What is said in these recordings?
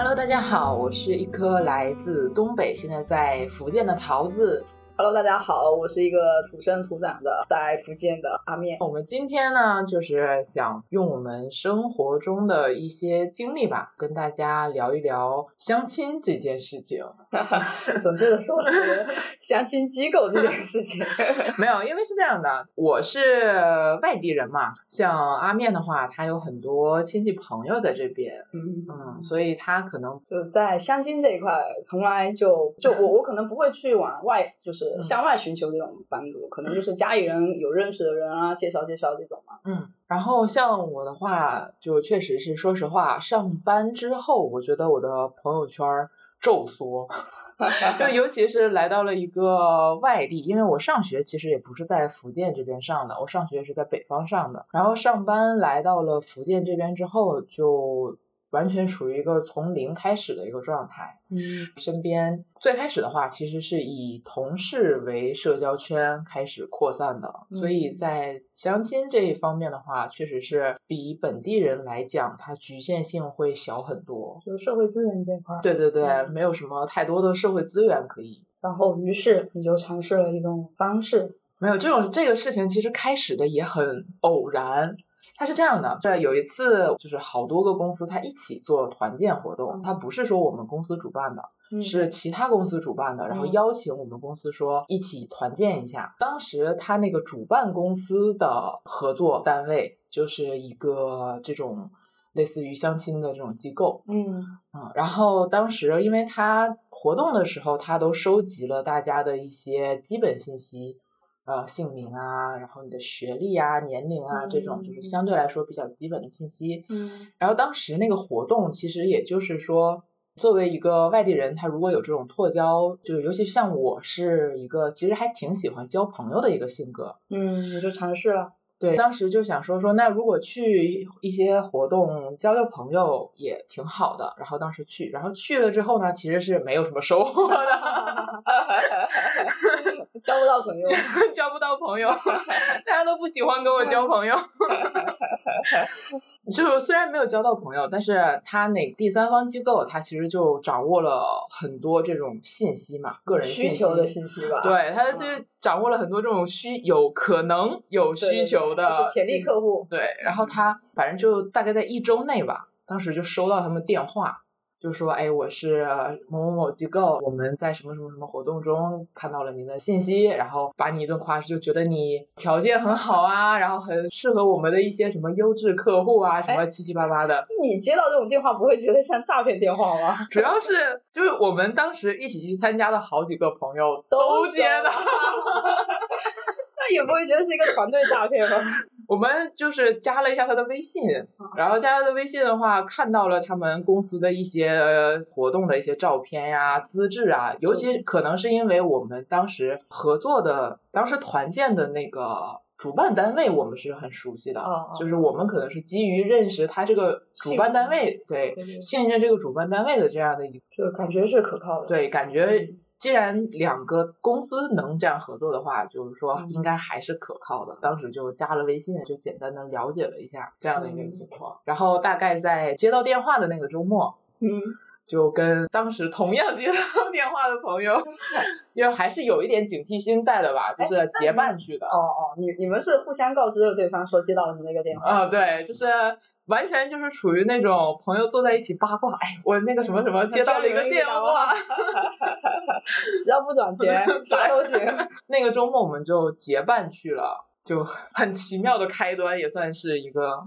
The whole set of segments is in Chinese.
Hello，大家好，我是一颗来自东北，现在在福建的桃子。Hello，大家好，我是一个土生土长的在福建的阿面。我们今天呢，就是想用我们生活中的一些经历吧，跟大家聊一聊相亲这件事情。准确的说是 相亲机构这件事情。没有，因为是这样的，我是外地人嘛，像阿面的话，他有很多亲戚朋友在这边，嗯嗯，所以他可能就在相亲这一块，从来就就我我可能不会去往外，就是向外寻求这种帮助，可能就是家里人有认识的人啊，介绍介绍这种嘛。嗯，然后像我的话，就确实是说实话，上班之后，我觉得我的朋友圈儿骤缩，就尤其是来到了一个外地，因为我上学其实也不是在福建这边上的，我上学是在北方上的，然后上班来到了福建这边之后，就完全处于一个从零开始的一个状态。嗯身边最开始的话，其实是以同事为社交圈开始扩散的，嗯所以在相亲这一方面的话，确实是比本地人来讲，它局限性会小很多。就是社会资源这一块。对对对，嗯没有什么太多的社会资源可以。然后于是你就尝试了一种方式。没有这种这个事情，其实开始的也很偶然。它是这样的，这有一次就是好多个公司它一起做团建活动，它不是说我们公司主办的，嗯是其他公司主办的，然后嗯邀请我们公司说一起团建一下。当时他那个主办公司的合作单位就是一个这种类似于相亲的这种机构，嗯嗯，然后当时因为他活动的时候，他都收集了大家的一些基本信息。呃，姓名啊，然后你的学历啊、年龄啊，这种就是嗯相对来说比较基本的信息。嗯然后当时那个活动，其实也就是说，作为一个外地人，他如果有这种拓交，就是尤其像我是一个其实还挺喜欢交朋友的一个性格。嗯，我就尝试了。对，当时就想说说，那如果去一些活动交交朋友也挺好的。然后当时去，然后去了之后呢，其实是没有什么收获的，交不到朋友。交不到朋友，大家都不喜欢跟我交朋友。就虽然没有交到朋友，但是他那第三方机构，他其实就掌握了很多这种信息嘛，个人需求的信息吧。对，他就嗯掌握了很多这种需有可能有需求的就是潜力客户。对，然后他反正就大概在一周内吧，当时就收到他们电话，就说：“哎，我是某某某机构，我们在什么什么什么活动中看到了您的信息，然后把你一顿夸，就觉得你条件很好啊，然后很适合我们的一些什么优质客户啊，什么七七八八的。你接到这种电话不会觉得像诈骗电话吗？主要是就是我们当时一起去参加的好几个朋友都接到。那 也不会觉得是一个团队诈骗吗？我们就是加了一下他的微信，然后加他的微信的话，看到了他们公司的一些活动的一些照片呀、资质啊，尤其可能是因为我们当时合作的、当时团建的那个主办单位，我们是很熟悉的，就是我们可能是基于认识他这个主办单位，对信任这个主办单位的这样的一个就感觉是可靠的。对感觉嗯。既然两个公司能这样合作的话，就是说嗯应该还是可靠的。当时就加了微信，就简单的了解了一下这样的一个嗯情况。然后大概在接到电话的那个周末，嗯，就跟当时同样接到 电话的朋友，因为还是有一点警惕心在的吧，就是结伴去的。哦哦，你你们是互相告知了对方说接到了你那个电话。啊、对，就是完全就是处于那种朋友坐在一起八卦，哎，我那个什么什么 接到了一个电话，只要不转钱，啥都行。那个周末我们就结伴去了，就很奇妙的开端，也算是一个。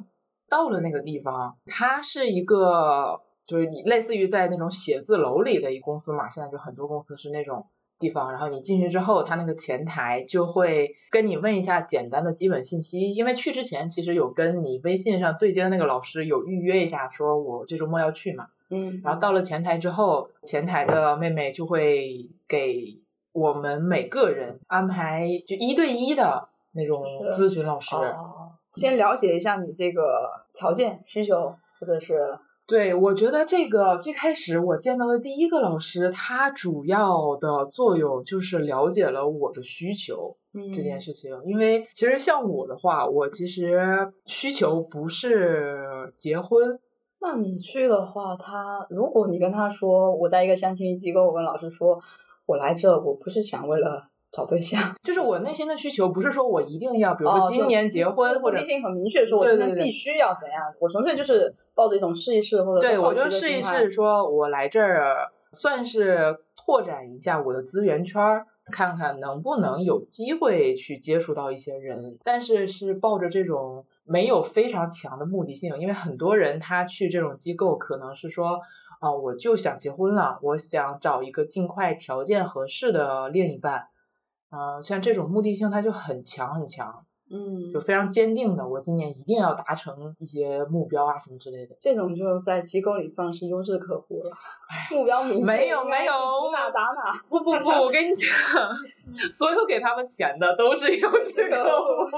到了那个地方，它是一个就是你类似于在那种写字楼里的一个公司嘛，现在就很多公司是那种地方，然后你进去之后，他那个前台就会跟你问一下简单的基本信息，因为去之前其实有跟你微信上对接的那个老师有预约一下，说我这周末要去嘛，嗯，然后到了前台之后，前台的妹妹就会给我们每个人安排就一对一的那种咨询老师。哦，先了解一下你这个条件需求，或者是对，我觉得这个最开始我见到的第一个老师，他主要的作用就是了解了我的需求嗯这件事情。因为其实像我的话，我其实需求不是结婚，那你去的话，他如果你跟他说我在一个相亲机构，我跟老师说我来这，我不是想为了找对象，就是我内心的需求不是说我一定要，比如哦说今年结婚、或者目的性很明确，说我今年必须要怎样，我纯粹就是抱着一种试一试或者对，我就试一试，说我来这儿算是拓展一下我的资源圈儿，看看能不能有机会去接触到一些人，但是是抱着这种没有非常强的目的性，因为很多人他去这种机构可能是说。啊、我就想结婚了，我想找一个尽快条件合适的另一半，嗯、像这种目的性它就很强很强，嗯，就非常坚定的，我今年一定要达成一些目标啊什么之类的。这种就在机构里算是优质客户了，目标明确，没有没有指哪打哪。不不不，我跟你讲，所有给他们钱的都是优质客户。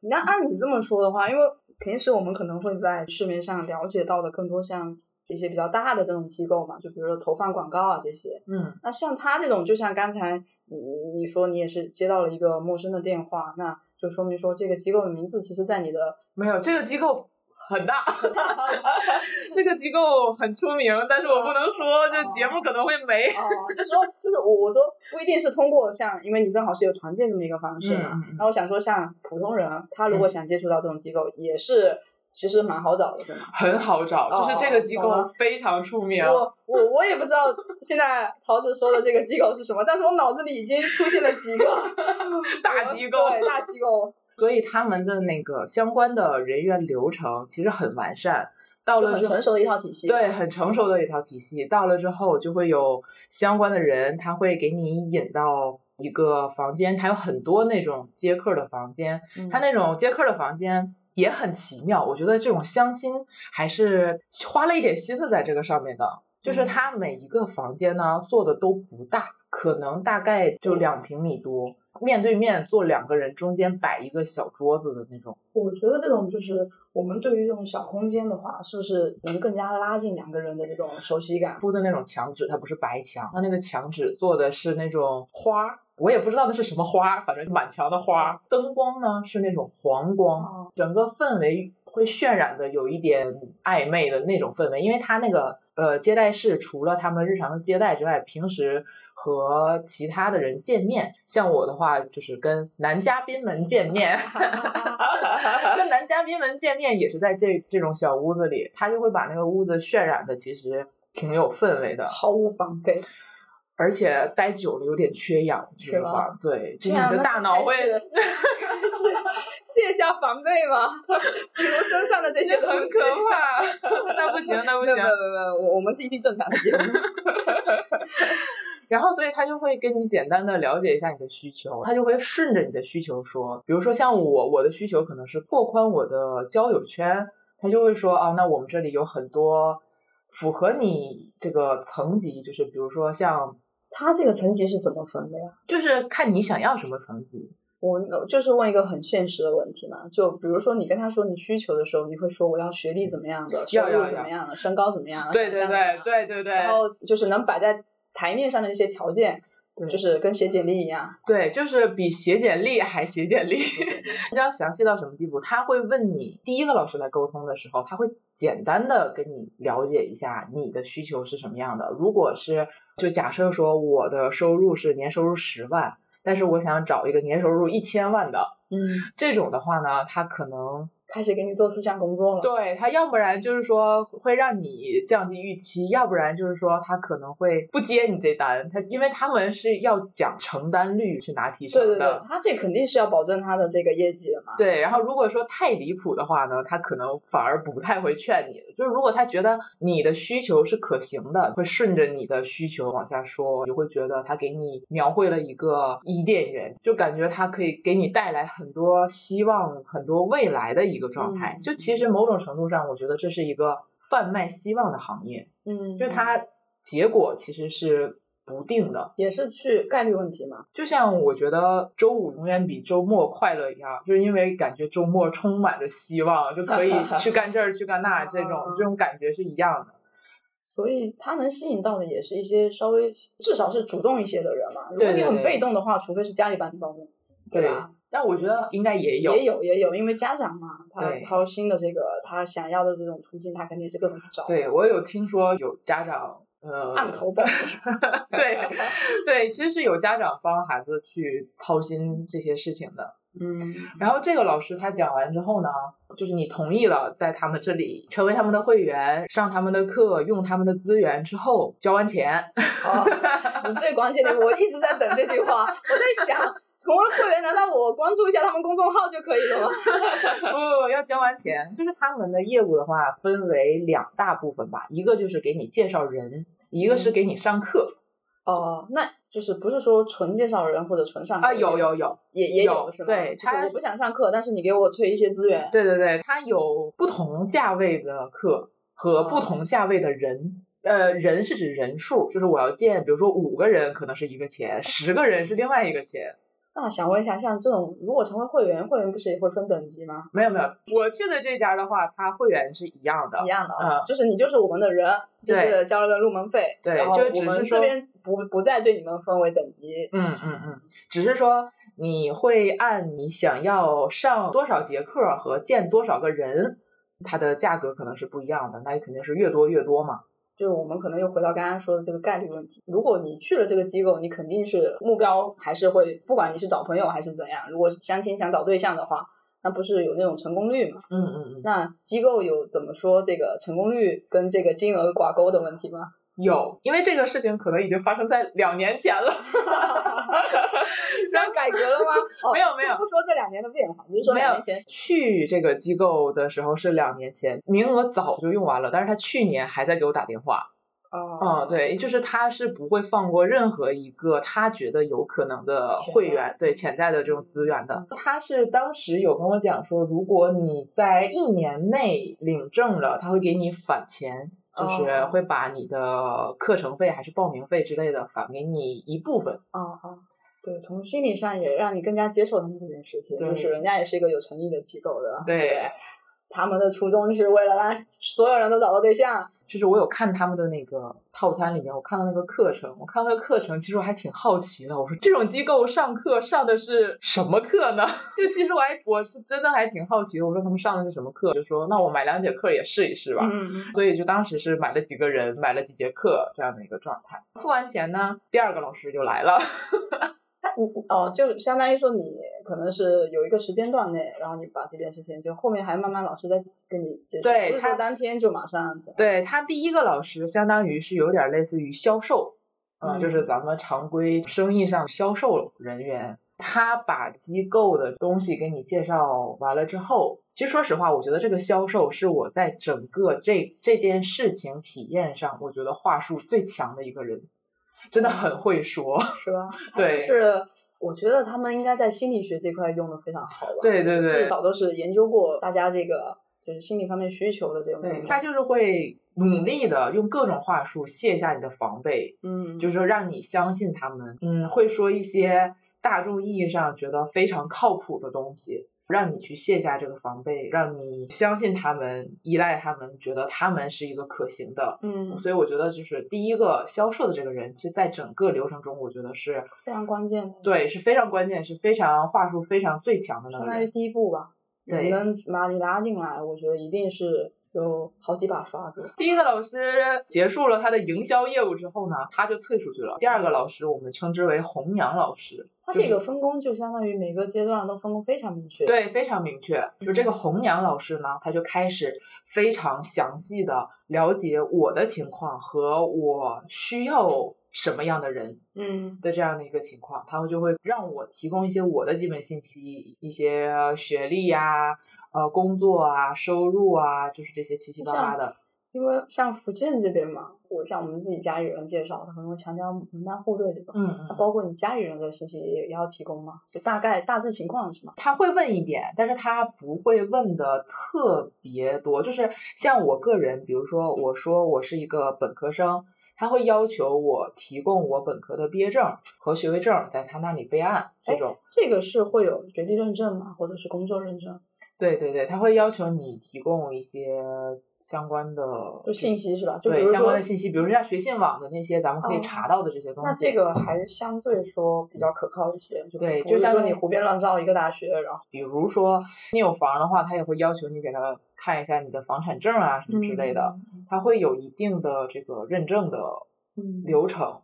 你看，按你这么说的话，因为平时我们可能会在市面上了解到的更多像一些比较大的这种机构嘛，就比如说投放广告啊这些。嗯，那像他这种，就像刚才你你说你也是接到了一个陌生的电话，那就说明说这个机构的名字其实在你的没有这个机构很大，这个机构很出名，但是我不能说，这节目可能会没。哦，就说就是我我说不一定是通过像，因为你正好是有团建这么一个方式嘛。那我想说，像普通人，他如果想接触到这种机构，也是其实蛮好找的，对吗？很好找，哦就是这个机构非常出名。我我我也不知道现在桃子说的这个机构是什么，但是我脑子里已经出现了几个 大机构对大机构，所以他们的那个相关的人员流程其实很完善。到了很成熟的一套体系。对，很成熟的一套体系。到了之后，就会有相关的人，他会给你引到一个房间，它有很多那种接客的房间，嗯，它那种接客的房间也很奇妙。我觉得这种相亲还是花了一点心思在这个上面的。就是嗯它每一个房间呢做的都不大，可能大概就两平米多，面对面坐两个人，中间摆一个小桌子的那种。我觉得这种就是我们对于这种小空间的话，是不是能更加拉近两个人的这种熟悉感？铺的那种墙纸，它不是白墙，它那个墙纸做的是那种花，我也不知道那是什么花，反正满墙的花。灯光呢是那种黄光，哦整个氛围会渲染的有一点暧昧的那种氛围，因为它那个呃接待室除了他们日常的接待之外，平时和其他的人见面，像我的话就是跟男嘉宾们见面。跟男嘉宾们见面也是在这这种小屋子里，他就会把那个屋子渲染的其实挺有氛围的，毫无防备，而且待久了有点缺氧，是是吧？对，就是你的大脑会开始 卸下防备嘛，比如身上的这些这很可怕，那不行，那不行没有没。有，我我们是一期正常的节目。然后，所以他就会跟你简单的了解一下你的需求，他就会顺着你的需求说，比如说像我，我的需求可能是拓宽我的交友圈，他就会说啊，那我们这里有很多符合你这个层级，就是比如说像，他这个层级是怎么分的呀？就是看你想要什么层级。我就是问一个很现实的问题嘛，就比如说你跟他说你需求的时候，你会说我要学历怎么样的，收入要要怎么样的，身高怎么样的，对对对对对对然后就是能摆在台面上的那些条件，对就是跟写简历一样。对，就是比写简历还写简历。你知道详细到什么地步？他会问你，第一个老师来沟通的时候，他会简单的跟你了解一下你的需求是什么样的。如果是就假设说我的收入是年收入十万，但是我想找一个年收入一千万的嗯，这种的话呢，他可能开始给你做思想工作了。对他，要不然就是说会让你降低预期，要不然就是说他可能会不接你这单，他因为他们是要讲承担率去拿提成的。对对对，他这肯定是要保证他的这个业绩的嘛。对，然后如果说太离谱的话呢，他可能反而不太会劝你。就是如果他觉得你的需求是可行的，会顺着你的需求往下说，你会觉得他给你描绘了一个伊甸园，就感觉他可以给你带来很多希望、很多未来的一个状态。嗯就其实某种程度上，我觉得这是一个贩卖希望的行业，嗯，就是它结果其实是不定的。也是去概率问题嘛。就像我觉得周五永远比周末快乐一样，就是因为感觉周末充满着希望，就可以 去干这儿去干那，这种这种感觉是一样的。所以他能吸引到的也是一些稍微至少是主动一些的人嘛。如果你很被动的话，除非是家里把你抱住，对吧？但我觉得应该也有，也有也有，因为家长嘛，他操心的这个他想要的这种途径，他肯定是各种去找。对我有听说有家长呃按头报名。对对，其实是有家长帮孩子去操心这些事情的。嗯，然后这个老师他讲完之后呢，就是你同意了在他们这里成为他们的会员，上他们的课，用他们的资源之后，交完钱，哦，你最关键的，我一直在等这句话，我在想，成为会员，难道我关注一下他们公众号就可以了吗？不要交完钱。就是他们的业务的话，分为两大部分吧，一个就是给你介绍人，一个是给你上课。哦，那就是不是说纯介绍人或者纯上课啊，有有有，也也有是吗？对他就是我不想上课，但是你给我推一些资源。对对对，他有不同价位的课和不同价位的人。呃，人是指人数，就是我要见，比如说五个人可能是一个钱，十个人是另外一个钱。那想问一下，像这种如果成为会员，会员不是也会分等级吗？没有没有，我去的这家的话，它会员是一样的一。样的啊，嗯就是你就是我们的人，就是交了个入门费，对然后就我们这边不不再对你们分为等级。嗯嗯嗯，只是说你会按你想要上多少节课和见多少个人，它的价格可能是不一样的，那肯定是越多越多嘛。就是我们可能又回到刚刚说的这个概率问题。如果你去了这个机构，你肯定是目标还是会，不管你是找朋友还是怎样，如果是相亲想找对象的话，那不是有那种成功率嘛？嗯嗯嗯，那机构有怎么说这个成功率跟这个金额挂钩的问题吗？有，因为这个事情可能已经发生在两年前了。这样改革了吗？哦没有没有就不说这两年的变化，就是说没有两年前去这个机构的时候是两年前，名额早就用完了，但是他去年还在给我打电话。哦嗯，对，就是他是不会放过任何一个他觉得有可能的会员，对潜在的这种资源的。他是当时有跟我讲说，如果你在一年内领证了，他会给你返钱，就是哦会把你的课程费还是报名费之类的返给你一部分。啊啊，对，从心理上也让你更加接受他们这件事情，就是人家也是一个有诚意的机构的，对，他们的初衷是为了让所有人都找到对象。就是我有看他们的那个套餐里面，我看到那个课程，我看到那个课程，其实我还挺好奇的。我说这种机构上课上的是什么课呢？就其实我还我是真的还挺好奇的。我说他们上的是什么课？就说那我买两节课也试一试吧。嗯嗯所以就当时是买了几个人，买了几节课这样的一个状态。付完钱呢，第二个老师就来了。你哦，就相当于说你可能是有一个时间段内，然后你把这件事情，就后面还慢慢老师在跟你解释，对他不是说当天就马上。对他第一个老师，相当于是有点类似于销售，呃嗯就是咱们常规生意上销售人员。他把机构的东西给你介绍完了之后，其实说实话，我觉得这个销售是我在整个这这件事情体验上，我觉得话术最强的一个人，真的很会说。是吧？对就是我觉得他们应该在心理学这块用的非常好吧。对对对至少都是研究过大家这个就是心理方面需求的这种。他就是会努力的用各种话术卸下你的防备，嗯，就是说让你相信他们，嗯，会说一些大众意义上觉得非常靠谱的东西，让你去卸下这个防备，让你相信他们，依赖他们，觉得他们是一个可行的。嗯所以我觉得就是第一个销售的这个人，其实在整个流程中，我觉得是非常关键的，对，是非常关键，是非常话术非常最强的那个人。相当于第一步吧。对能把你拉进来，我觉得一定是有好几把刷子。第一个老师结束了他的营销业务之后呢，他就退出去了。第二个老师我们称之为红娘老师，他这个分工就相当于每个阶段都分工非常明确。，对，非常明确。就这个红娘老师呢，他就开始非常详细的了解我的情况和我需要什么样的人嗯的这样的一个情况，他会就会让我提供一些我的基本信息，一些学历呀、呃工作啊、收入啊，就是这些七七八八的。因为像福建这边嘛，我像我们自己家里人介绍，他可能会强调门当户对，这种？嗯嗯，包括你家里人的信息也也要提供吗？就大概大致情况是吗？他会问一点，但是他不会问的特别多。就是像我个人，比如说我说我是一个本科生，他会要求我提供我本科的毕业证和学位证，在他那里备案这种。这个是会有学历认证吗？或者是工作认证？对对对，他会要求你提供一些相关的就信息是吧？就对相关的信息，比如说像学信网的那些咱们可以哦查到的这些东西。那这个还是相对说比较可靠一些，就对就像说你胡编乱造一个大学，然后比如说你有房的话，他也会要求你给他看一下你的房产证啊什么之类的，他会有一定的这个认证的嗯流程。嗯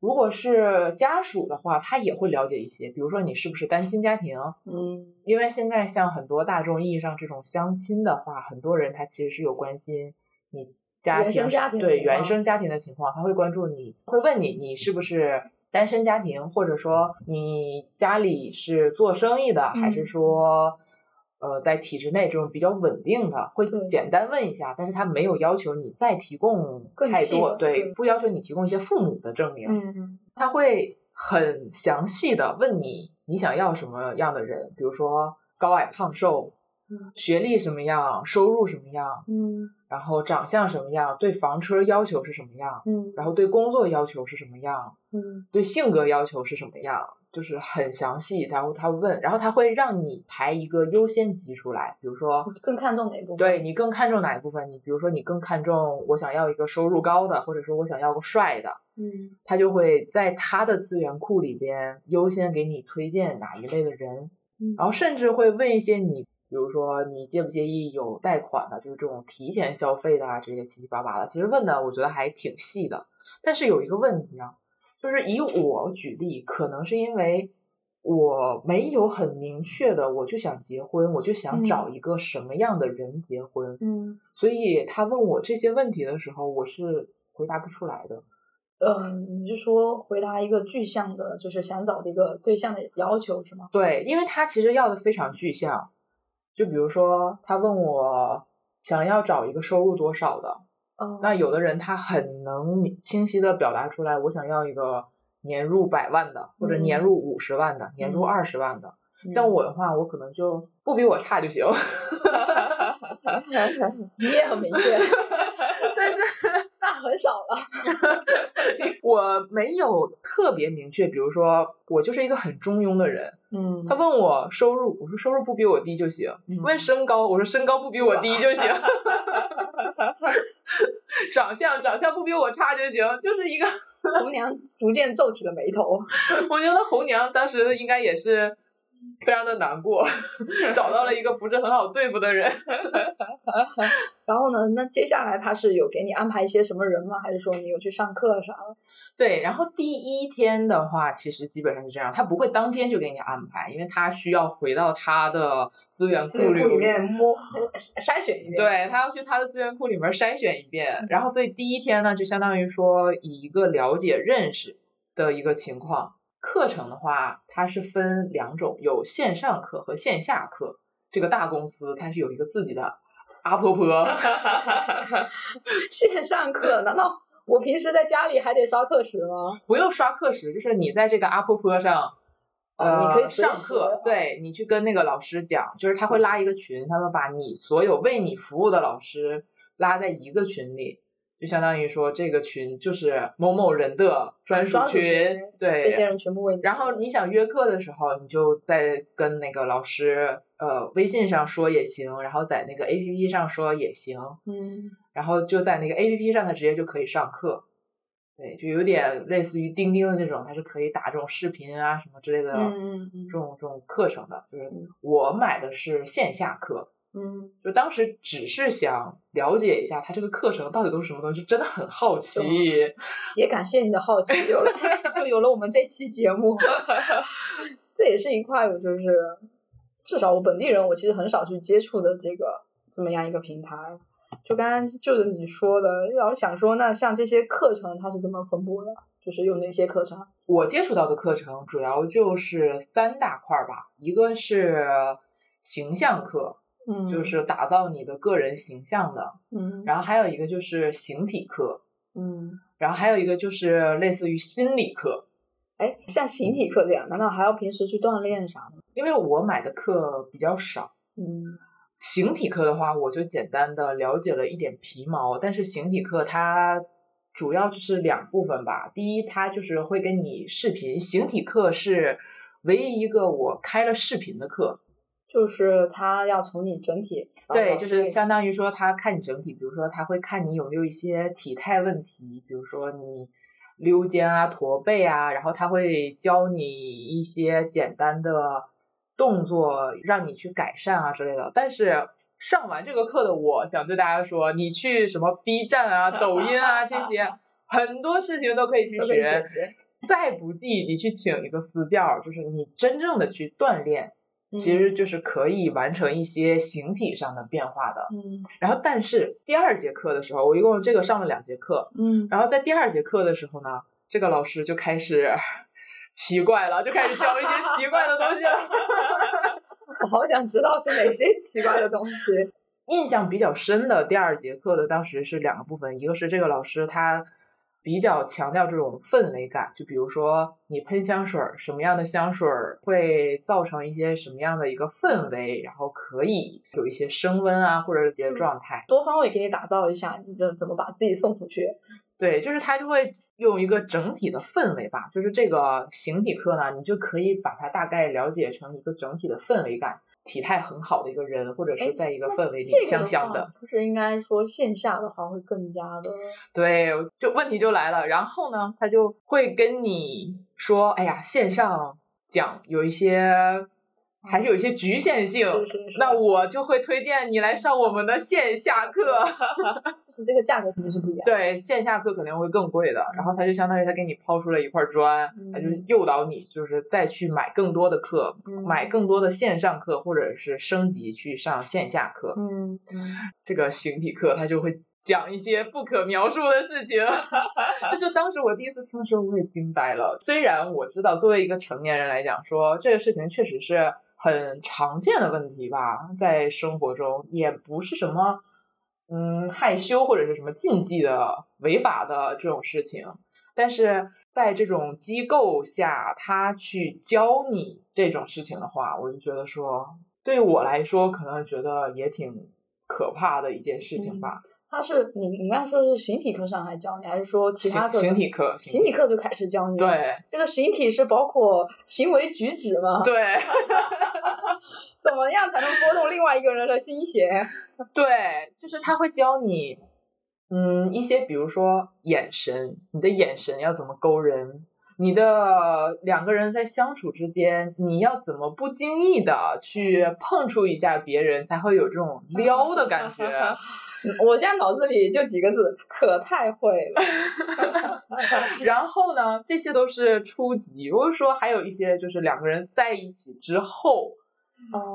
如果是家属的话，他也会了解一些，比如说你是不是单亲家庭，嗯。因为现在像很多大众意义上这种相亲的话，很多人他其实是有关心你家庭家庭对原生家庭的情况，他会关注你，会问你你是不是单身家庭，或者说你家里是做生意的，还是嗯。说呃在体制内这种比较稳定的，会简单问一下，但是他没有要求你再提供更太多，对对，不要求你提供一些父母的证明，嗯。他会很详细的问你你想要什么样的人，比如说高矮胖瘦，嗯学历什么样，收入什么样，嗯然后长相什么样，对房车要求是什么样，嗯然后对工作要求是什么样，嗯对性格要求是什么样，就是很详细。然后他问，然后他会让你排一个优先级出来，比如说。更看重哪一部分？对你更看重哪一部分？你比如说，你更看重我想要一个收入高的，或者说我想要个帅的，嗯他就会在他的资源库里边优先给你推荐哪一类的人，嗯然后甚至会问一些你，比如说你介不介意有贷款的，就是这种提前消费的啊，这些七七八八的，其实问的我觉得还挺细的。但是有一个问题啊，就是以我举例，可能是因为我没有很明确的，我就想结婚，我就想嗯找一个什么样的人结婚，嗯所以他问我这些问题的时候，我是回答不出来的。嗯，你是说回答一个具象的，就是想找的一个对象的要求是吗？对，因为他其实要的非常具象，就比如说他问我想要找一个收入多少的，嗯那有的人他很能明清晰的表达出来，我想要一个年入百万的，或者嗯年入五十万的，年入嗯二十万的。像我的话，我可能就不比我差就行。你也很明确，但是 那很少了。我没有特别明确，比如说我就是一个很中庸的人。嗯他问我收入，我说收入不比我低就行。嗯问身高，我说身高不比我低就行。长相，长相不比我差就行，就是一个。红娘逐渐皱起了眉头。我觉得红娘当时应该也是非常的难过，找到了一个不是很好对付的人。然后呢，那接下来他是有给你安排一些什么人吗？还是说你有去上课啥的？对，然后第一天的话，其实基本上是这样，他不会当天就给你安排，因为他需要回到他的资源库里面摸呃筛选一遍。，对他要去他的资源库里面筛选一遍，然后所以第一天呢，就相当于说以一个了解认识的一个情况。课程的话，它是分两种，有线上课和线下课。这个大公司它是有一个自己的阿婆婆，线上课难道我平时在家里还得刷课时吗？不用刷课时，就是你在这个阿婆坡上。哦呃，你可以上课，对你去跟那个老师讲，就是他会拉一个群，他会把你所有为你服务的老师拉在一个群里，就相当于说这个群就是某某人的专属群，群对。这些人全部为你。然后你想约课的时候，你就在跟那个老师呃微信上说也行，然后在那个 A P P 上说也行，嗯然后就在那个 A P P 上，它直接就可以上课。对，就有点类似于钉钉的这种，它是可以打这种视频啊什么之类的嗯嗯嗯这种这种课程的。就是嗯我买的是线下课，嗯，就当时只是想了解一下它这个课程到底都是什么东西，就真的很好奇。也感谢你的好奇，有了 就有了我们这期节目。这也是一块我就是至少我本地人我其实很少去接触的这个这么样一个平台。就刚刚就是你说的，然后想说，那像这些课程它是怎么分布的？就是有哪些课程？我接触到的课程主要就是三大块儿吧，一个是形象课，嗯，就是打造你的个人形象的，嗯然后还有一个就是形体课，嗯，然后还有一个就是类似于心理课。哎，像形体课这样，难道还要平时去锻炼啥的？因为我买的课比较少，嗯形体课的话，我就简单的了解了一点皮毛，但是形体课它主要就是两部分吧。第一，它就是会跟你视频，形体课是唯一一个我开了视频的课，就是他要从你整体对，就是相当于说他看你整体，比如说他会看你有没有一些体态问题，比如说你溜肩啊、驼背啊，然后他会教你一些简单的动作，让你去改善啊之类的。但是上完这个课的我，想对大家说，你去什么 B 站啊、抖音啊这些，很多事情都可以去学。再不济，你去请一个私教，就是你真正的去锻炼。其实就是可以完成一些形体上的变化的，嗯，然后但是第二节课的时候，我一共这个上了两节课，嗯，然后在第二节课的时候呢，这个老师就开始奇怪了，就开始教一些奇怪的东西了，我好想知道是哪些奇怪的东西。印象比较深的第二节课的当时是两个部分，一个是这个老师他。比较强调这种氛围感，就比如说你喷香水，什么样的香水会造成一些什么样的一个氛围，然后可以有一些升温啊，或者一些状态，多方位给你打造一下，你就怎么把自己送出去？对，就是他就会用一个整体的氛围吧，就是这个形体课呢，你就可以把它大概了解成一个整体的氛围感。体态很好的一个人，或者是在一个氛围里香香的，不是应该说线下的话会更加的。对，就问题就来了，然后呢，他就会跟你说：“哎呀，线上讲有一些。”还是有一些局限性，那我就会推荐你来上我们的线下课，就是这个价格肯定是不一样。对，线下课肯定会更贵的。然后他就相当于他给你抛出了一块砖，他就诱导你，就是再去买更多的课，买更多的线上课，或者是升级去上线下课。嗯，这个形体课他就会讲一些不可描述的事情，就是当时我第一次听的时候我也惊呆了。虽然我知道作为一个成年人来讲，说这个事情确实是。很常见的问题吧，在生活中也不是什么嗯害羞或者是什么禁忌的违法的这种事情，但是在这种机构下，他去教你这种事情的话，我就觉得说，对我来说可能觉得也挺可怕的一件事情吧。他是你，你刚才说是形体课上还教你，还是说其他课？形体课，形体课就开始教你。对，这个形体是包括行为举止吗？对，怎么样才能拨动另外一个人的心弦？对，就是他会教你，嗯，一些比如说眼神，你的眼神要怎么勾人，你的两个人在相处之间，你要怎么不经意的去碰触一下别人，才会有这种撩的感觉。我现在脑子里就几个字，可太会了。然后呢，这些都是初级。如果说还有一些，就是两个人在一起之后，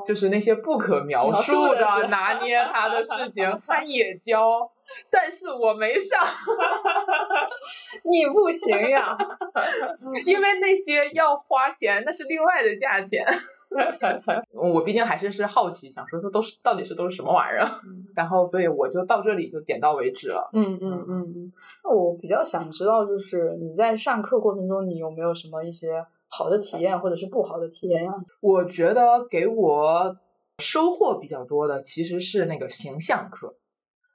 就是那些不可描述的拿捏他的事情，他也教，但是我没上。你不行呀，因为那些要花钱，那是另外的价钱。我毕竟还是是好奇，想说这都是到底是都是什么玩意儿，然后所以我就到这里就点到为止了。嗯嗯嗯嗯。那我比较想知道，就是你在上课过程中，你有没有什么一些好的体验，或者是不好的体验呀？我觉得给我收获比较多的其实是那个形象课，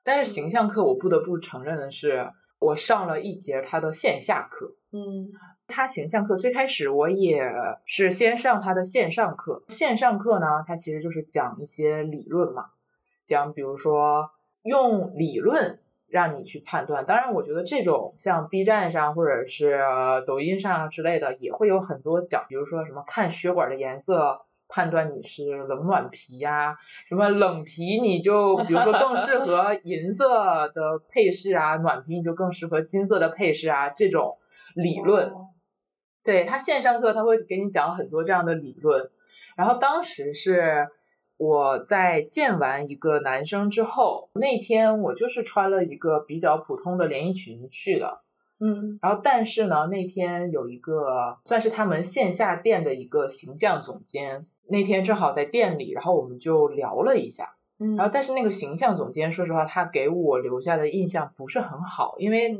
但是形象课我不得不承认的是，我上了一节他的线下课。嗯。他形象课最开始我也是先上他的线上课，线上课呢，他其实就是讲一些理论嘛，讲比如说用理论让你去判断。当然，我觉得这种像 B 站上或者是抖音上之类的也会有很多讲，比如说什么看血管的颜色判断你是冷暖皮呀，什么冷皮你就比如说更适合 银色的配饰啊，暖皮你就更适合金色的配饰啊，这种理论。对他线上课，他会给你讲很多这样的理论。然后当时是我在见完一个男生之后，那天我就是穿了一个比较普通的连衣裙去的。嗯，然后但是呢，那天有一个算是他们线下店的一个形象总监，那天正好在店里，然后我们就聊了一下。嗯，然后但是那个形象总监，说实话，他给我留下的印象不是很好，因为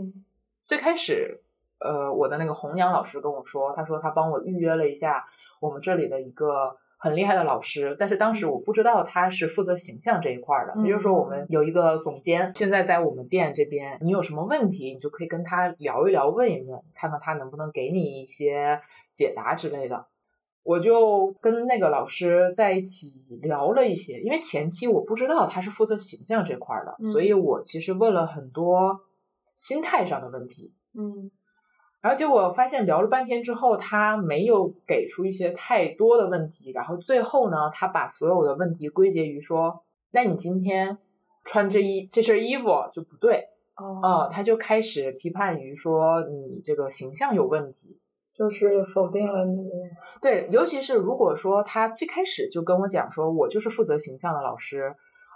最开始。呃，我的那个红娘老师跟我说，他说他帮我预约了一下我们这里的一个很厉害的老师，但是当时我不知道他是负责形象这一块的。也就是说，我们有一个总监，现在在我们店这边，你有什么问题，你就可以跟他聊一聊，问一问，看看他能不能给你一些解答之类的。我就跟那个老师在一起聊了一些，因为前期我不知道他是负责形象这块儿的，嗯所以我其实问了很多心态上的问题。嗯然后结果发现聊了半天之后，他没有给出一些太多的问题，然后最后呢，他把所有的问题归结于说，那你今天穿这一这身衣服就不对哦啊、他就开始批判于说你这个形象有问题。就是否定了你。对，尤其是如果说他最开始就跟我讲说，我就是负责形象的老师，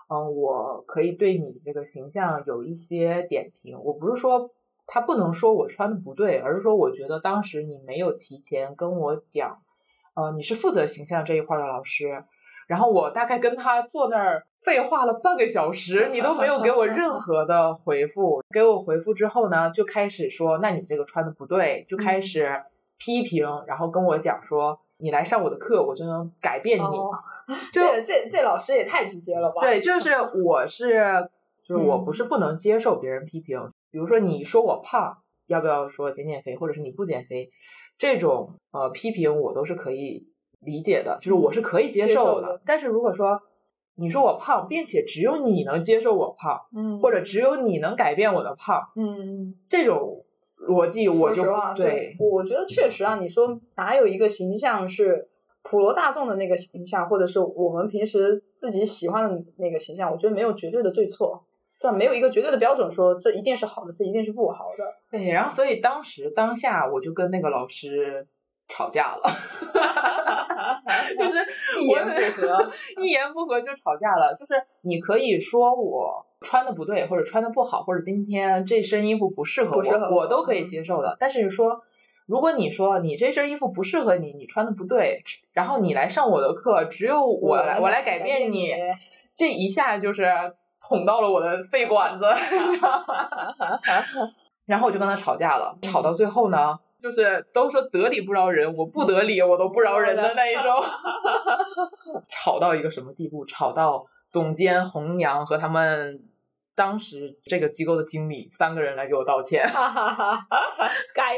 嗯，我可以对你这个形象有一些点评。我不是说他不能说我穿的不对，而是说我觉得当时你没有提前跟我讲，呃，你是负责形象这一块的老师。然后我大概跟他坐那儿废话了半个小时，你都没有给我任 何的回复。给我回复之后呢，就开始说，那你这个穿的不对，就开始批评，然后跟我讲说，你来上我的课，我就能改变你。这这这老师也太直接了吧？对，就是我是，就是我嗯不是不能接受别人批评，比如说你说我胖，要不要说减减肥，或者是你不减肥，这种呃批评我都是可以理解的，就是我是可以接接受受的。但是如果说你说我胖，并且只有你能接受我胖，嗯，或者只有你能改变我的胖，嗯。这种逻辑我就对，我觉得确实啊，你说哪有一个形象是普罗大众的那个形象，或者是我们平时自己喜欢的那个形象？我觉得没有绝对的对错，对吧？没有一个绝对的标准说这一定是好的，这一定是不好的。对，然后所以当时当下我就跟那个老师吵架了 就是一言不合，一言不合就吵架了。就是你可以说我穿的不对，或者穿的不好，或者今天这身衣服不适合我，不适合我我都可以接受的。但是说，如果你说你这身衣服不适合你，你穿的不对，然后你来上我的课，只有我来我来改变你。这一下就是捅到了我的肺管子，然后我就跟他吵架了，吵到最后呢。就是都说得理不饶人，我不得理我都不饶人的那一种，吵到一个什么地步？吵到总监红娘和他们当时这个机构的经理三个人来给我道歉，哈哈哈哈该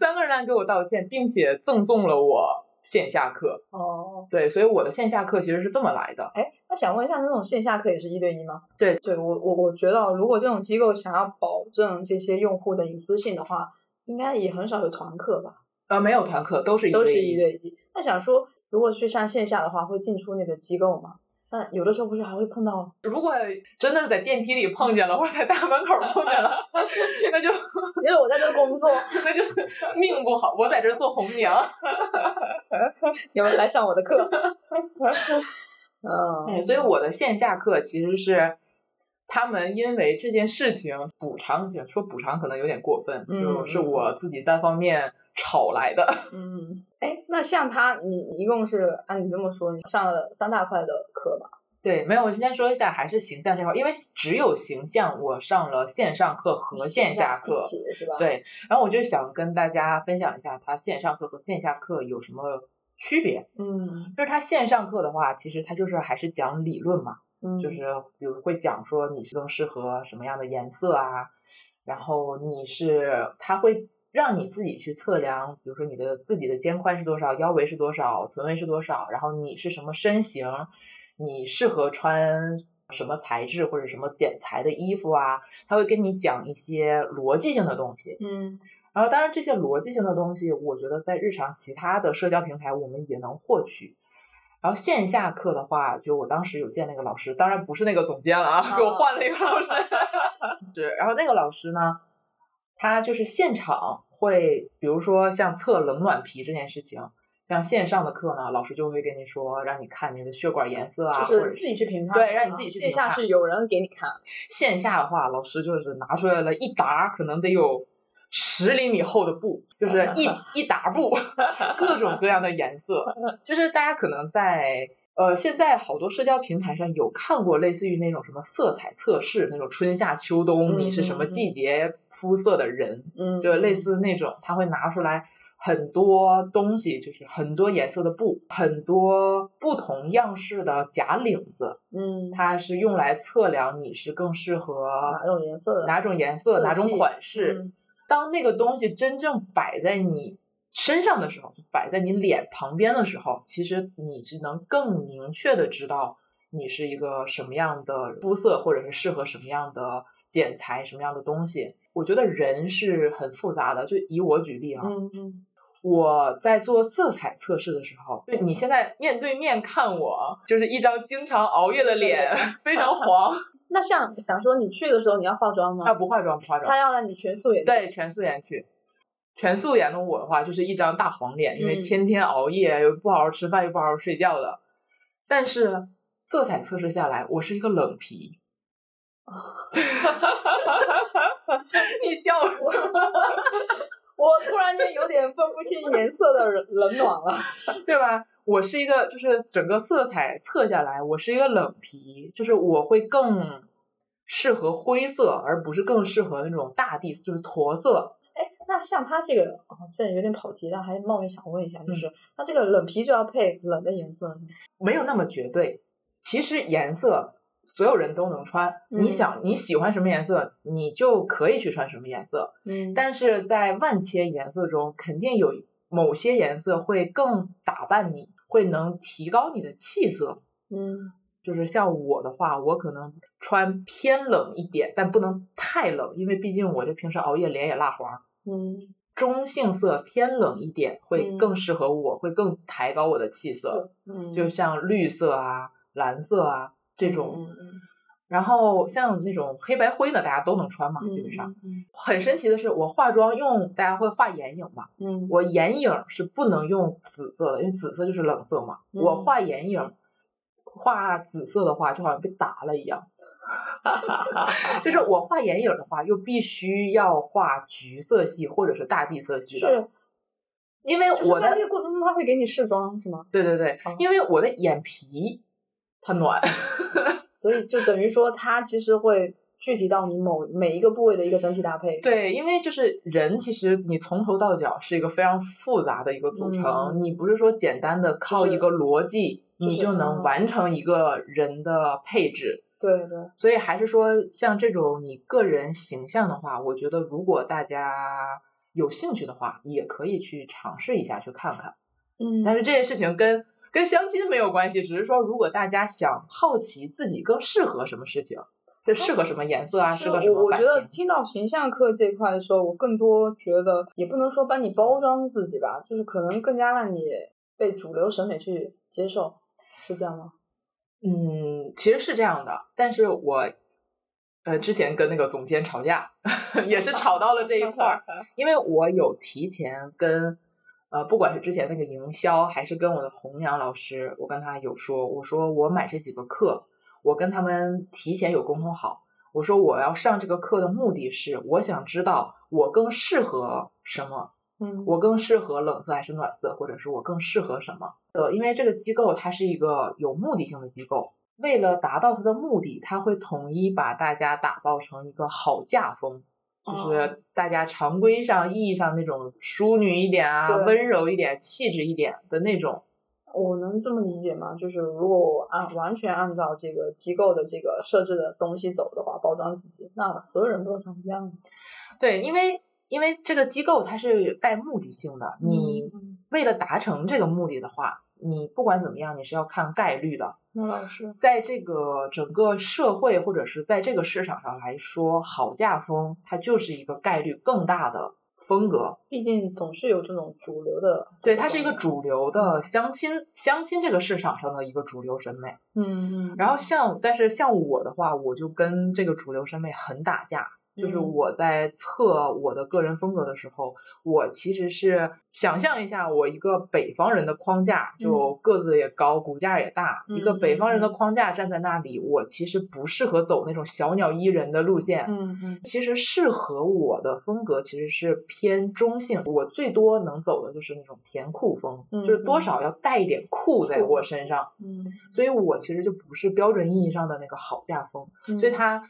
三个人来给我道歉，并且赠送了我线下课。哦，对，所以我的线下课其实是这么来的。哎，那想问一下，那种线下课也是一对一吗？对，对我我我觉得，如果这种机构想要保证这些用户的隐私性的话，应该也很少有团课吧？呃，没有团课，都是一都是对一对一。那想说，如果去上线下的话，会进出那个机构吗？那有的时候不是还会碰到？如果真的是在电梯里碰见了，或者在大门口碰见了，那就因为我在这工作，那就命不好。我在这儿做红娘。你们来上我的课。嗯，哎，所以我的线下课其实是他们因为这件事情补偿，说补偿可能有点过分，嗯就是我自己单方面吵来的。嗯，哎，那像他，你你一共是按你这么说，你上了三大块的课吧？对，没有，我先说一下，还是形象这块，因为只有形象，我上了线上课和线下课是吧？，对，然后我就想跟大家分享一下，他线上课和线下课有什么区别。嗯就是他线上课的话，其实他就是还是讲理论嘛，嗯，就是比如会讲说你是更适合什么样的颜色啊，然后你是他会让你自己去测量，比如说你的自己的肩宽是多少，腰围是多少，臀围是多少，然后你是什么身形，你适合穿什么材质或者什么剪裁的衣服啊，他会跟你讲一些逻辑性的东西。嗯然后当然这些逻辑性的东西，我觉得在日常其他的社交平台我们也能获取。然后线下课的话，就我当时有见那个老师，当然不是那个总监了啊，给我换了一个老师。是，然后那个老师呢，他就是现场会，比如说像测冷暖皮这件事情，像线上的课呢，老师就会跟你说，让你看你的血管颜色啊，就是自己去评判，对让你自己去线下是有人给你看，线下的话，老师就是拿出来了一沓，可能得有十厘米厚的布，就是一 一沓布，各种各样的颜色。就是大家可能在呃，现在好多社交平台上有看过类似于那种什么色彩测试，那种春夏秋冬你是什么季节肤色的人，嗯，就类似那种，他会拿出来。很多东西就是很多颜色的布，很多不同样式的假领子，嗯，它是用来测量你是更适合哪种颜色的哪种颜色、哪种款式。嗯当那个东西真正摆在你身上的时候，就摆在你脸旁边的时候，其实你是能更明确的知道你是一个什么样的肤色，或者是适合什么样的剪裁、什么样的东西。我觉得人是很复杂的，就以我举例啊，嗯嗯，我在做色彩测试的时候，对你现在面对面看我，就是一张经常熬夜的脸，非常黄。那像想说你去的时候你要化妆吗？他，不化妆，不化妆。他要让你全素颜。对，全素颜去。全素颜的我的话，就是一张大黄脸，因为嗯天天熬夜，又不好好吃饭，又不好好睡觉的。但是色彩测试下来，我是一个冷皮。你笑什么？我突然间有点分不清颜色的冷冷暖了。对吧？我是一个，就是整个色彩测下来，我是一个冷皮，就是我会更适合灰色，而不是更适合那种大地，就是驼色。哎那像他这个，哦，这有点跑题，但还冒昧想问一下，嗯就是他这个冷皮就要配冷的颜色，没有那么绝对。其实颜色所有人都能穿，嗯你想你喜欢什么颜色，你就可以去穿什么颜色。嗯但是在万千颜色中，肯定有某些颜色会更打扮你，会能提高你的气色。嗯就是像我的话，我可能穿偏冷一点，但不能太冷，因为毕竟我这平时熬夜脸也蜡黄。嗯，中性色偏冷一点会嗯更适合我，会更抬高我的气色。嗯，就像绿色啊、蓝色啊这种。嗯嗯然后像那种黑白灰的，大家都能穿嘛，嗯基本上。嗯很神奇的是，我化妆用大家会画眼影嘛，嗯，我眼影是不能用紫色的，因为紫色就是冷色嘛。嗯我画眼影画紫色的话，就好像被打了一样。就是我画眼影的话，又必须要画橘色系或者是大地色系的，是，因为我的在那个过程中他会给你试妆是吗？对对对哦，因为我的眼皮它暖，所以就等于说它其实会具体到你某每一个部位的一个整体搭配。对，因为就是人，其实你从头到脚是一个非常复杂的一个组成，嗯你不是说简单的靠一个逻辑，就是你就能嗯完成一个人的配置。对对，所以还是说，像这种你个人形象的话，我觉得如果大家有兴趣的话，也可以去尝试一下，去看看。嗯但是这件事情跟跟相亲没有关系，只是说如果大家想好奇自己更适合什么事情，就适合什么颜色啊，适合什么我我觉得。听到形象课这一块的时候，我更多觉得也不能说帮你包装自己吧，就是可能更加让你被主流审美去接受，是这样吗？嗯，其实是这样的，但是我呃之前跟那个总监吵架，也是吵到了这一块儿，因为我有提前跟呃，不管是之前那个营销，还是跟我的红娘老师，我跟他有说，我说我买这几个课，我跟他们提前有沟通好，我说我要上这个课的目的是，我想知道我更适合什么，嗯，我更适合冷色还是暖色，或者是我更适合什么？呃，因为这个机构它是一个有目的性的机构，为了达到它的目的，它会统一把大家打造成一个好嫁风，就哦是大家常规上意义上那种淑女一点啊，温柔一点、气质一点的那种。我能这么理解吗？就是如果我按完全按照这个机构的这个设置的东西走的话，包装自己，那所有人都长一样。对，因为因为这个机构它是带目的性的，你嗯为了达成这个目的的话，你不管怎么样，你是要看概率的。那老师，在这个整个社会或者是在这个市场上来说，好嫁风它就是一个概率更大的风格，毕竟总是有这种主流的，对，它是一个，主流的相亲相亲这个市场上的一个主流审美。嗯嗯，然后像，但是像我的话，我就跟这个主流审美很打架。就是嗯。我在测我的个人风格的时候，我其实是想象一下，我一个北方人的框架，就个子也高，骨架也大，一个嗯北方人的框架站在那里，我其实不适合走那种小鸟依人的路线。嗯嗯。其实适合我的风格其实是偏中性，我最多能走的就是那种甜酷风，嗯就是多少要带一点酷在我。身上，嗯，所以我其实就不是标准意义上的那个好嫁风，嗯。所以他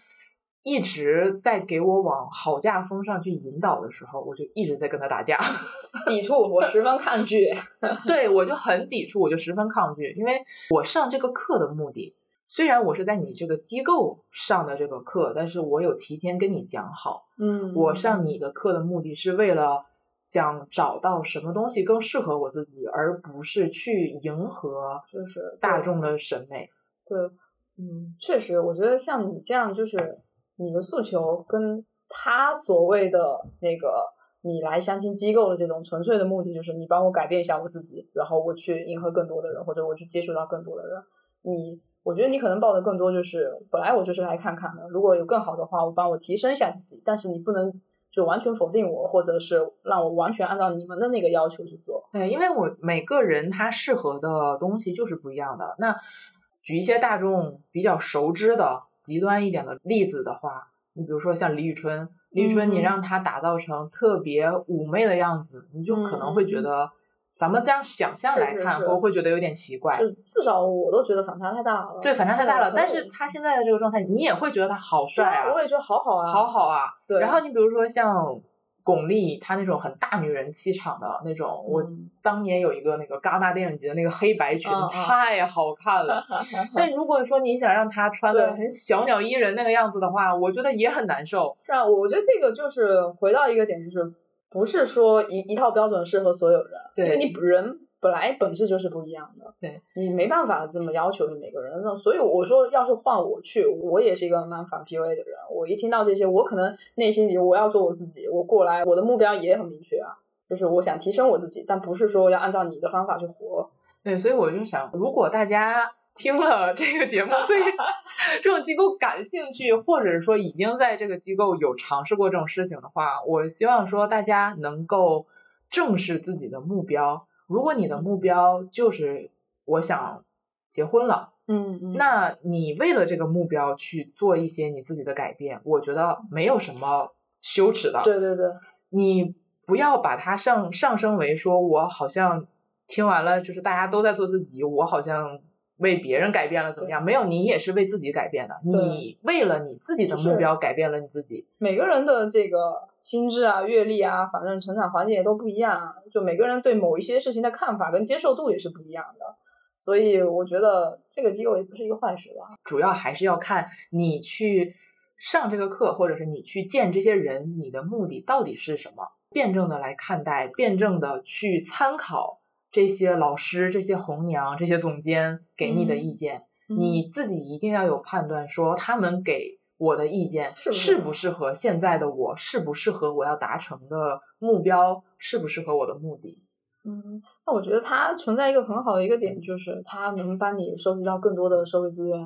一直在给我往好嫁风上去引导的时候，我就一直在跟他打架，抵触，我十分抗拒。对我就很抵触，我就十分抗拒，因为我上这个课的目的。虽然我是在你这个机构上的这个课，但是我有提前跟你讲好，嗯我上你的课的目的是为了想找到什么东西更适合我自己，而不是去迎合就是大众的审美。对，嗯，确实，我觉得像你这样，就是你的诉求跟他所谓的那个你来相亲机构的这种纯粹的目的，就是你帮我改变一下我自己，然后我去迎合更多的人，或者我去接触到更多的人。你，我觉得你可能抱的更多就是，本来我就是来看看的，如果有更好的话，我帮我提升一下自己，但是你不能就完全否定我，或者是让我完全按照你们的那个要求去做。对，因为我每个人他适合的东西就是不一样的。那举一些大众比较熟知的极端一点的例子的话，你比如说像李宇春，李宇春你嗯让她打造成特别妩媚的样子，你就可能会觉得，咱们这样想象来看，我会会觉得有点奇怪。就至少我都觉得反差太大了。对，反差太大了。但是他现在的这个状态，你也会觉得他好帅啊，我也觉得好好啊，好好啊。对然后你比如说像巩俐，她那种很大女人气场的那种，我嗯当年有一个那个戛纳电影节的那个黑白裙，太好看了。但如果说你想让她穿的很小鸟依人那个样子的话，我觉得也很难受。是啊，我觉得这个就是回到一个点，就是不是说一一套标准适合所有人，对因为你人本来本质就是不一样的，对你没办法这么要求每个人。那所以我说，要是换我去，我也是一个蛮反 PUA 的人。我一听到这些，我可能内心里我要做我自己，我过来我的目标也很明确啊，就是我想提升我自己，但不是说要按照你的方法去活。对，所以我就想，如果大家听了这个节目对 这种机构感兴趣，或者说已经在这个机构有尝试过这种事情的话，我希望说大家能够正视自己的目标。如果你的目标就是我想结婚了，嗯嗯那你为了这个目标去做一些你自己的改变，我觉得没有什么羞耻的。对对对，你不要把它上上升为说，我好像听完了，就是大家都在做自己，我好像为别人改变了怎么样？没有，你也是为自己改变的，你为了你自己的目标改变了你自己。每个人的这个心智啊、阅历啊，反正成长环境也都不一样啊，就每个人对某一些事情的看法跟接受度也是不一样的。所以我觉得这个机构也不是一个坏事吧。主要还是要看你去上这个课，或者是你去见这些人，你的目的到底是什么？辩证的来看待，辩证的去参考这些老师、这些红娘、这些总监给你的意见。嗯你自己一定要有判断，说他们给我的意见是适不适合现在的我，适不适合我要达成的目标，适不适合我的目的。嗯，那我觉得它存在一个很好的一个点，就是它能帮你收集到更多的社会资源，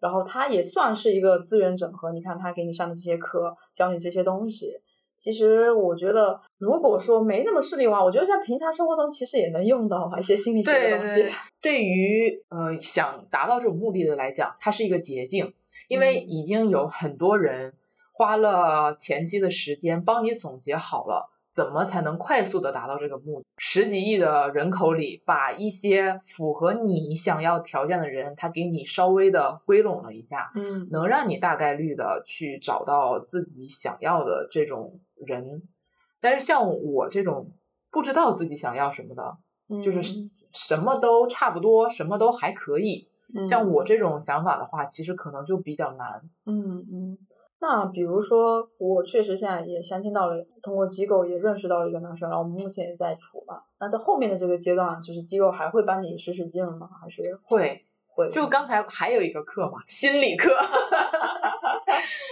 然后它也算是一个资源整合。你看，它给你上的这些课，教你这些东西。其实我觉得，如果说没那么势利的话，我觉得在平常生活中其实也能用到一些心理学的东西。对，对于呃想达到这种目的的来讲，它是一个捷径，因为嗯已经有很多人花了前期的时间帮你总结好了。怎么才能快速的达到这个目的？十几亿的人口里，把一些符合你想要条件的人，他给你稍微的归拢了一下，嗯能让你大概率的去找到自己想要的这种人。但是像我这种不知道自己想要什么的，就是嗯什么都差不多，什么都还可以。嗯像我这种想法的话，其实可能就比较难。嗯嗯，那比如说，我确实现在也相亲到了，通过机构也认识到了一个男生，然后我们目前也在处嘛。那在后面的这个阶段，就是机构还会帮你使使劲吗？还是会，会？就刚才还有一个课嘛，心理课。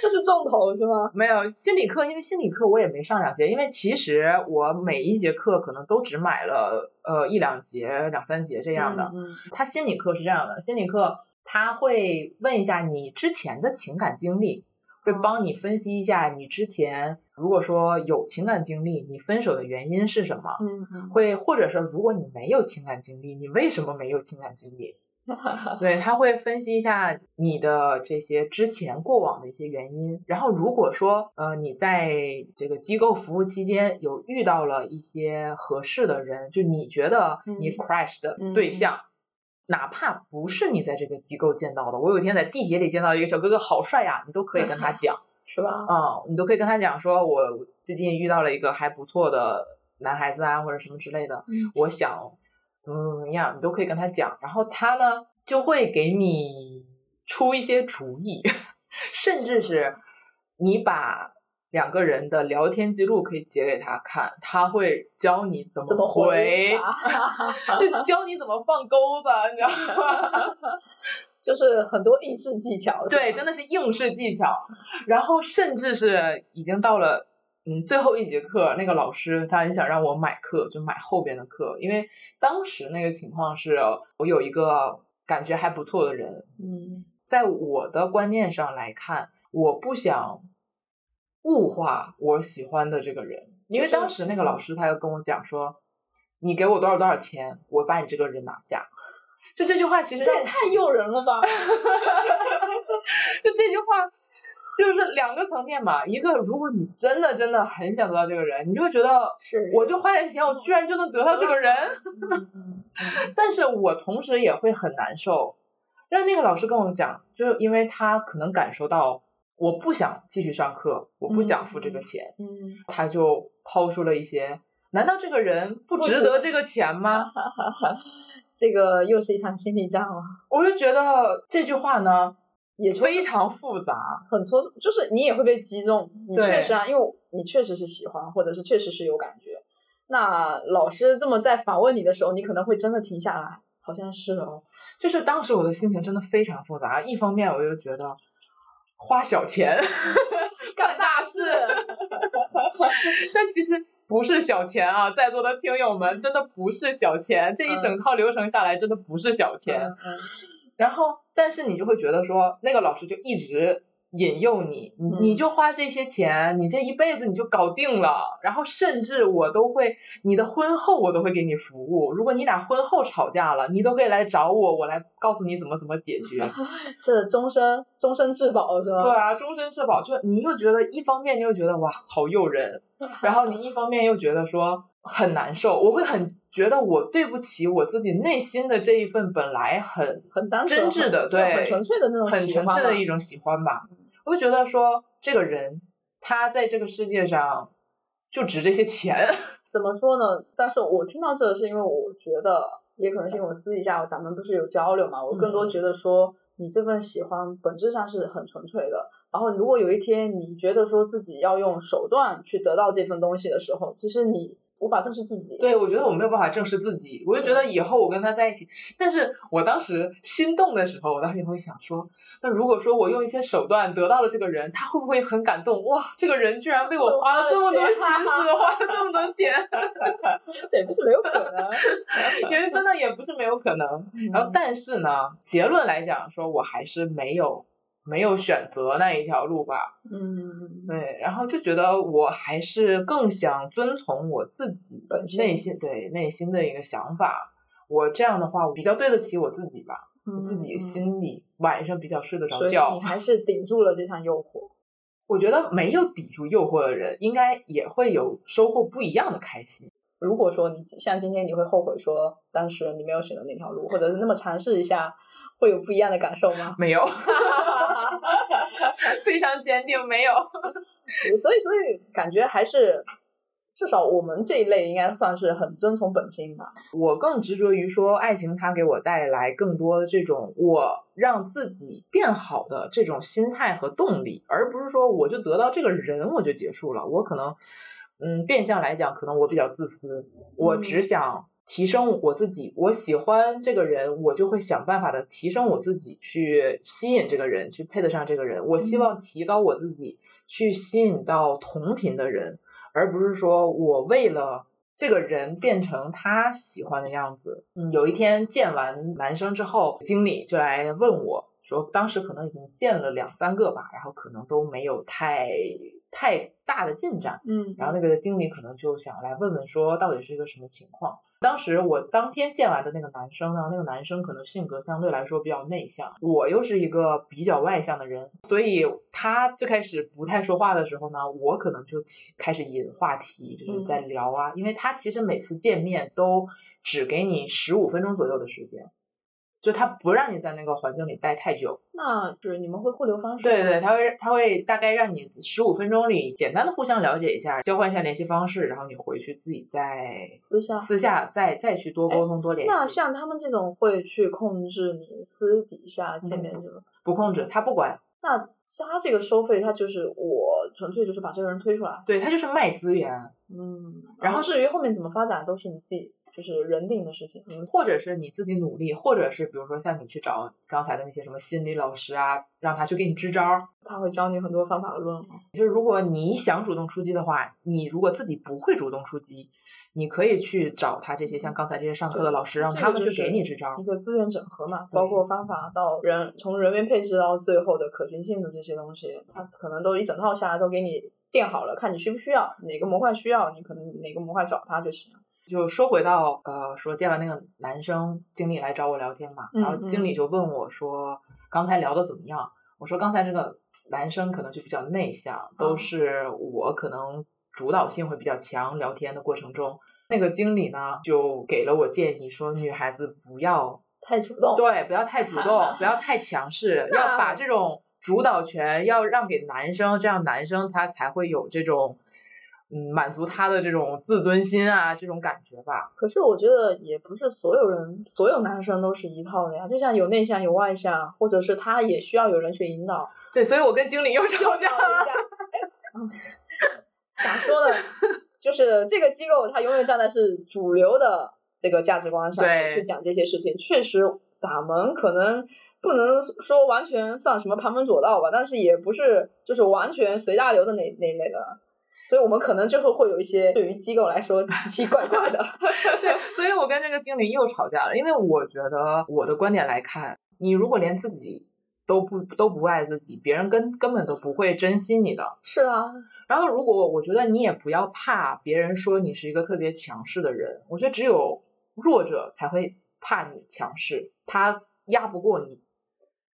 这是重头是吗？没有心理课，因为心理课我也没上两节，因为其实我每一节课可能都只买了呃一两节、两三节这样的。嗯他心理课是这样的，心理课他会问一下你之前的情感经历，会帮你分析一下你之前如果说有情感经历，你分手的原因是什么？嗯？嗯。会或者说如果你没有情感经历，你为什么没有情感经历？对，他会分析一下你的这些之前过往的一些原因，然后如果说呃你在这个机构服务期间有遇到了一些合适的人，就你觉得你。嗯 crush 的嗯对象，哪怕不是你在这个机构见到的，我有一天在地铁里见到一个小哥哥，好帅呀，你都可以跟他讲，是吧？啊、你都可以跟他讲说，我最近遇到了一个还不错的男孩子啊，或者什么之类的，嗯我想怎么怎么样，你都可以跟他讲，然后他呢就会给你出一些主意，甚至是你把两个人的聊天记录可以截给他看，他会教你怎怎么回，就教你怎么放钩子，你知道吗？就是很多应试技巧。对，真的的是应试技巧。然后甚至是已经到了嗯最后一节课，那个老师他很想让我买课，就买后边的课，因为当时那个情况是我有一个感觉还不错的人，嗯在我的观念上来看，我不想物化我喜欢的这个人，因为当时那个老师他又跟我讲说，你给我多少多少钱，我把你这个人拿下。就这句话其实这也太诱人了吧！就这句话，就是两个层面嘛。一个，如果你真的真的很想得到这个人，你就会觉得，是我就花点钱，我居然就能得到这个人。但是我同时也会很难受。让那个老师跟我讲，就是因为他可能感受到我不想继续上课，我不想付这个钱，嗯，他就抛出了一些：难道这个人不值得得这个钱吗？这个又是一场心理战了，我就觉得这句话呢也非常复杂。很戳，就是你也会被击中。你确实啊，因为你确实是喜欢，或者是确实是有感觉。那老师这么在反问你的时候，你可能会真的停下来，好像是哦。就是当时我的心情真的非常复杂，一方面我就觉得花小钱。干大事，但其实不是小钱啊，在座的听友们真的不是小钱，这一整套流程下来真的不是小钱。嗯嗯。然后，但是你就会觉得说，那个老师就一直引诱你，你就花这些钱，你这一辈子你就搞定了。然后，甚至我都会，你的婚后我都会给你服务。如果你俩婚后吵架了，你都可以来找我，我来告诉你怎么怎么解决。这终身终身质保是吧？对啊，终身质保，就你又觉得一方面你又觉得哇好诱人，然后你一方面又觉得说很难受，我会很觉得我对不起我自己内心的这一份本来很很单纯、真挚的对很纯粹的那种很纯喜欢嘛粹的一种喜欢吧。我就觉得说这个人他在这个世界上就值这些钱，怎么说呢？但是我听到这个是因为我觉得，也可能是因为我私底下咱们不是有交流嘛，我更多嗯觉得说你这份喜欢本质上是很纯粹的。然后如果有一天你觉得说自己要用手段去得到这份东西的时候，其实你无法正视自己。对我觉得我没有办法正视自己，我就觉得以后我跟他在一起，但是我当时心动的时候，我当时也会想说，那如果说我用一些手段得到了这个人，他会不会很感动？哇，这个人居然为我花了这么多心思，花了这么多钱，这也不是没有可能。因为真的也不是没有可能。然后，但是呢，结论来讲，说我还是没有没有选择那一条路吧。嗯，对，然后就觉得我还是更想遵从我自己本性内心对内心的一个想法。我这样的话，我比较对得起我自己吧，嗯自己嗯心里晚上比较睡得着觉你。还是顶住了这场诱惑。我觉得没有抵住诱惑的人，应该也会有收获不一样的开心。如果说你像今天你会后悔说当时你没有选择那条路，或者是那么尝试一下，会有不一样的感受吗？没有，非常坚定，没有。所以，所以感觉还是至少我们这一类应该算是很遵从本心吧。我更执着于说，爱情它给我带来更多的这种我让自己变好的这种心态和动力，而不是说我就得到这个人我就结束了。我可能，嗯，变相来讲，可能我比较自私，我只想提升我自己。我喜欢这个人，我就会想办法的提升我自己，去吸引这个人，去配得上这个人。我希望提高我自己，去吸引到同频的人。而不是说我为了这个人变成他喜欢的样子。嗯，有一天见完男生之后，经理就来问我说，当时可能已经见了两三个吧，然后可能都没有太太大的进展。嗯然后那个经理可能就想来问问说，到底是一个什么情况？当时我当天见完的那个男生呢，那个男生可能性格相对来说比较内向，我又是一个比较外向的人，所以他最开始不太说话的时候呢，我可能就起开始引话题，就是在聊啊，因为他其实每次见面都只给你十五分钟左右的时间，就他不让你在那个环境里待太久。那就是你们会互留方式？对对，他会他会大概让你十五分钟里简单的互相了解一下，交换一下联系方式，然后你回去自己再私下私下再再去多沟通多联系。那像他们这种会去控制你私底下见面这种，不控制，他不管那他这个收费，他就是我纯粹就是把这个人推出来，对他就是卖资源，嗯，然后至于后面怎么发展，都是你自己就是人定的事情。嗯，或者是你自己努力，或者是比如说像你去找刚才的那些什么心理老师啊，让他去给你支招儿。他会教你很多方法论。就是如果你想主动出击的话，你如果自己不会主动出击，你可以去找他这些像刚才这些上课的老师，让他们去给你支招儿一。个资源整合嘛，包括方法到人从人员配置到最后的可行性的这些东西，他可能都一整套下来都给你垫好了，看你需不需要，哪个模块需要，你可能哪个模块找他就行。就说回到呃，说见完那个男生经理来找我聊天嘛，嗯然后经理就问我说，刚才聊的怎么样？我说刚才这个男生可能就比较内向，都哦是我可能主导性会比较强，聊天的过程中，那个经理呢就给了我建议，说女孩子不要太主动，对，不要太主动，不要太强势，要 把这种主导权要让给男生，这样男生他才会有这种。嗯，满足他的这种自尊心啊，这种感觉吧。可是我觉得也不是所有人，所有男生都是一套的呀。就像有内向有外向，或者是他也需要有人去引导。对，所以我跟经理又吵架了。吵一下，咋说呢？就是这个机构，它永远站在是主流的这个价值观上对去讲这些事情。确实，咱们可能不能说完全算什么旁门左道吧，但是也不是就是完全随大流的那那一类的。所以我们可能最后会有一些对于机构来说奇奇怪怪的。对，所以我跟这个经理又吵架了，因为我觉得我的观点来看，你如果连自己都不都不爱自己，别人根根本都不会珍惜你的。是啊，然后，如果我觉得你也不要怕别人说你是一个特别强势的人，我觉得只有弱者才会怕你强势，他压不过你。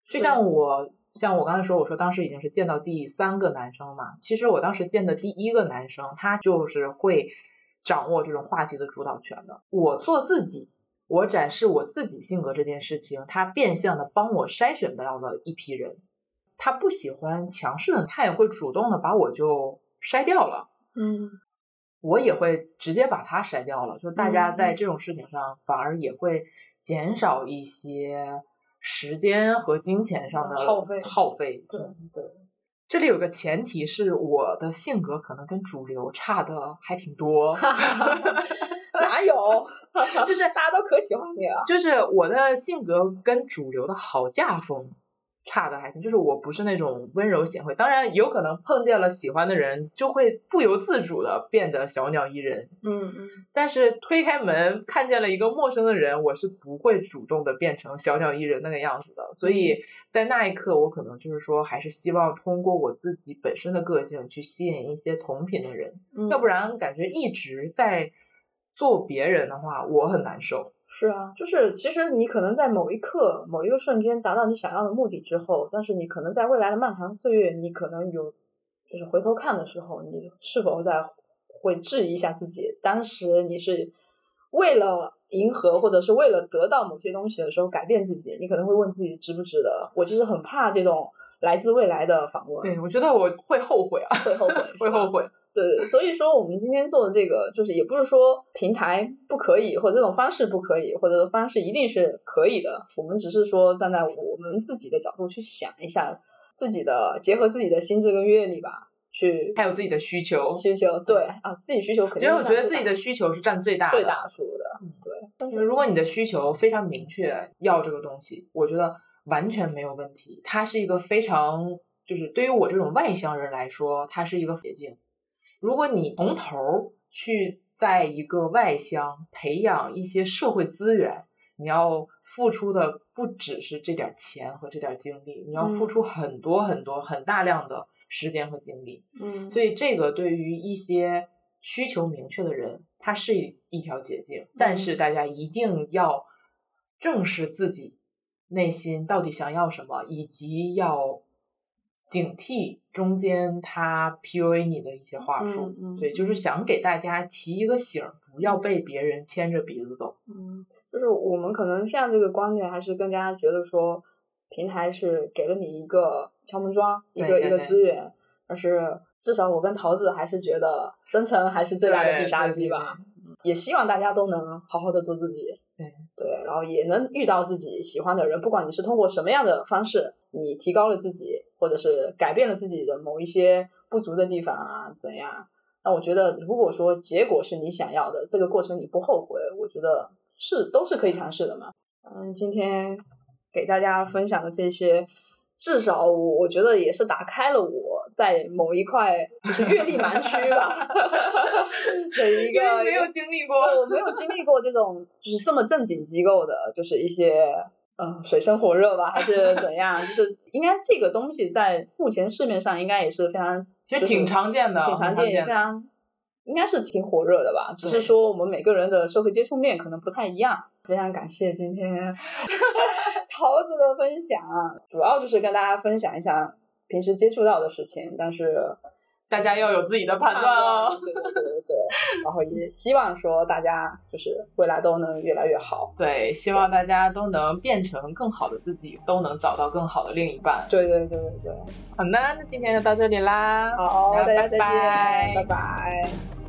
就像我，像我刚才说，我说当时已经是见到第三个男生嘛，其实我当时见的第一个男生，他就是会掌握这种话题的主导权的。我做自己，我展示我自己性格这件事情，他变相的帮我筛选到了一批人。他不喜欢强势的，他也会主动的把我就筛掉了。嗯，我也会直接把他筛掉了。就是大家嗯在这种事情上，反而也会减少一些时间和金钱上的耗费耗费。对对，这里有个前提是我的性格可能跟主流差的还挺多 哪有？就是大家都可喜欢你了。就是我的性格跟主流的好架风差的还行，就是我不是那种温柔贤惠，当然有可能碰见了喜欢的人，就会不由自主的变得小鸟依人。嗯嗯，但是推开门看见了一个陌生的人，我是不会主动的变成小鸟依人那个样子的。所以在那一刻，我可能就是说，还是希望通过我自己本身的个性去吸引一些同频的人，嗯要不然感觉一直在做别人的话，我很难受。是啊，就是其实你可能在某一刻、某一个瞬间达到你想要的目的之后，但是你可能在未来的漫长岁月，你可能有就是回头看的时候，你是否在会质疑一下自己，当时你是为了迎合或者是为了得到某些东西的时候改变自己，你可能会问自己值不值得。我其实很怕这种来自未来的访问，对，我觉得我会后悔啊，会后悔，会后悔。对对，所以说我们今天做的这个，就是也不是说平台不可以，或者这种方式不可以，或者方式一定是可以的。我们只是说站在我们自己的角度去想一下，自己的结合自己的心智跟阅历吧，去还有自己的需求，需求。对啊，自己需求肯定因为我觉得自己的需求是占最大的。最大数的。对，但是如果你的需求非常明确，要这个东西，我觉得完全没有问题。它是一个非常，就是对于我这种外向人来说，它是一个捷径。如果你从头儿去在一个外乡培养一些社会资源，你要付出的不只是这点儿钱和这点儿精力，你要付嗯。出很多很多很大量的时间和精力。嗯，所以这个对于一些需求明确的人，它是一一条捷径，但是大家一定要正视自己内心到底想要什么，以及要警惕中间他 PUA 你的一些话术。嗯嗯对，就是想给大家提一个醒儿，不要被别人牵着鼻子走。嗯，就是我们可能现在这个观点还是更加觉得说，平台是给了你一个敲门砖，一个一个资源，但是至少我跟桃子还是觉得真诚还是最大的必杀技吧。嗯也希望大家都能好好的做自己。对对，然后也能遇到自己喜欢的人，不管你是通过什么样的方式，你提高了自己，或者是改变了自己的某一些不足的地方啊，怎样？那我觉得，如果说结果是你想要的，这个过程你不后悔，我觉得是都是可以尝试的嘛。嗯，今天给大家分享的这些，至少我我觉得也是打开了我在某一块就是阅历盲区吧 的一个没有经历过，对我没有经历过这种就是这么正经机构的，就是一些嗯水深火热吧，还是怎样？就是应该这个东西在目前市面上应该也是非常其实挺常见的，挺常见，也非常应该是挺火热的吧。只是说我们每个人的社会接触面可能不太一样。非常感谢今天 桃子的分享啊，主要就是跟大家分享一下平时接触到的事情，但是大家要有自己的判断哦。对对对对对，然后也希望说大家就是未来都能越来越好。对，希望大家都能变成更好的自己，都能找到更好的另一半。对对对对对，好呢，那今天就到这里啦。好，那大家再见，拜拜拜拜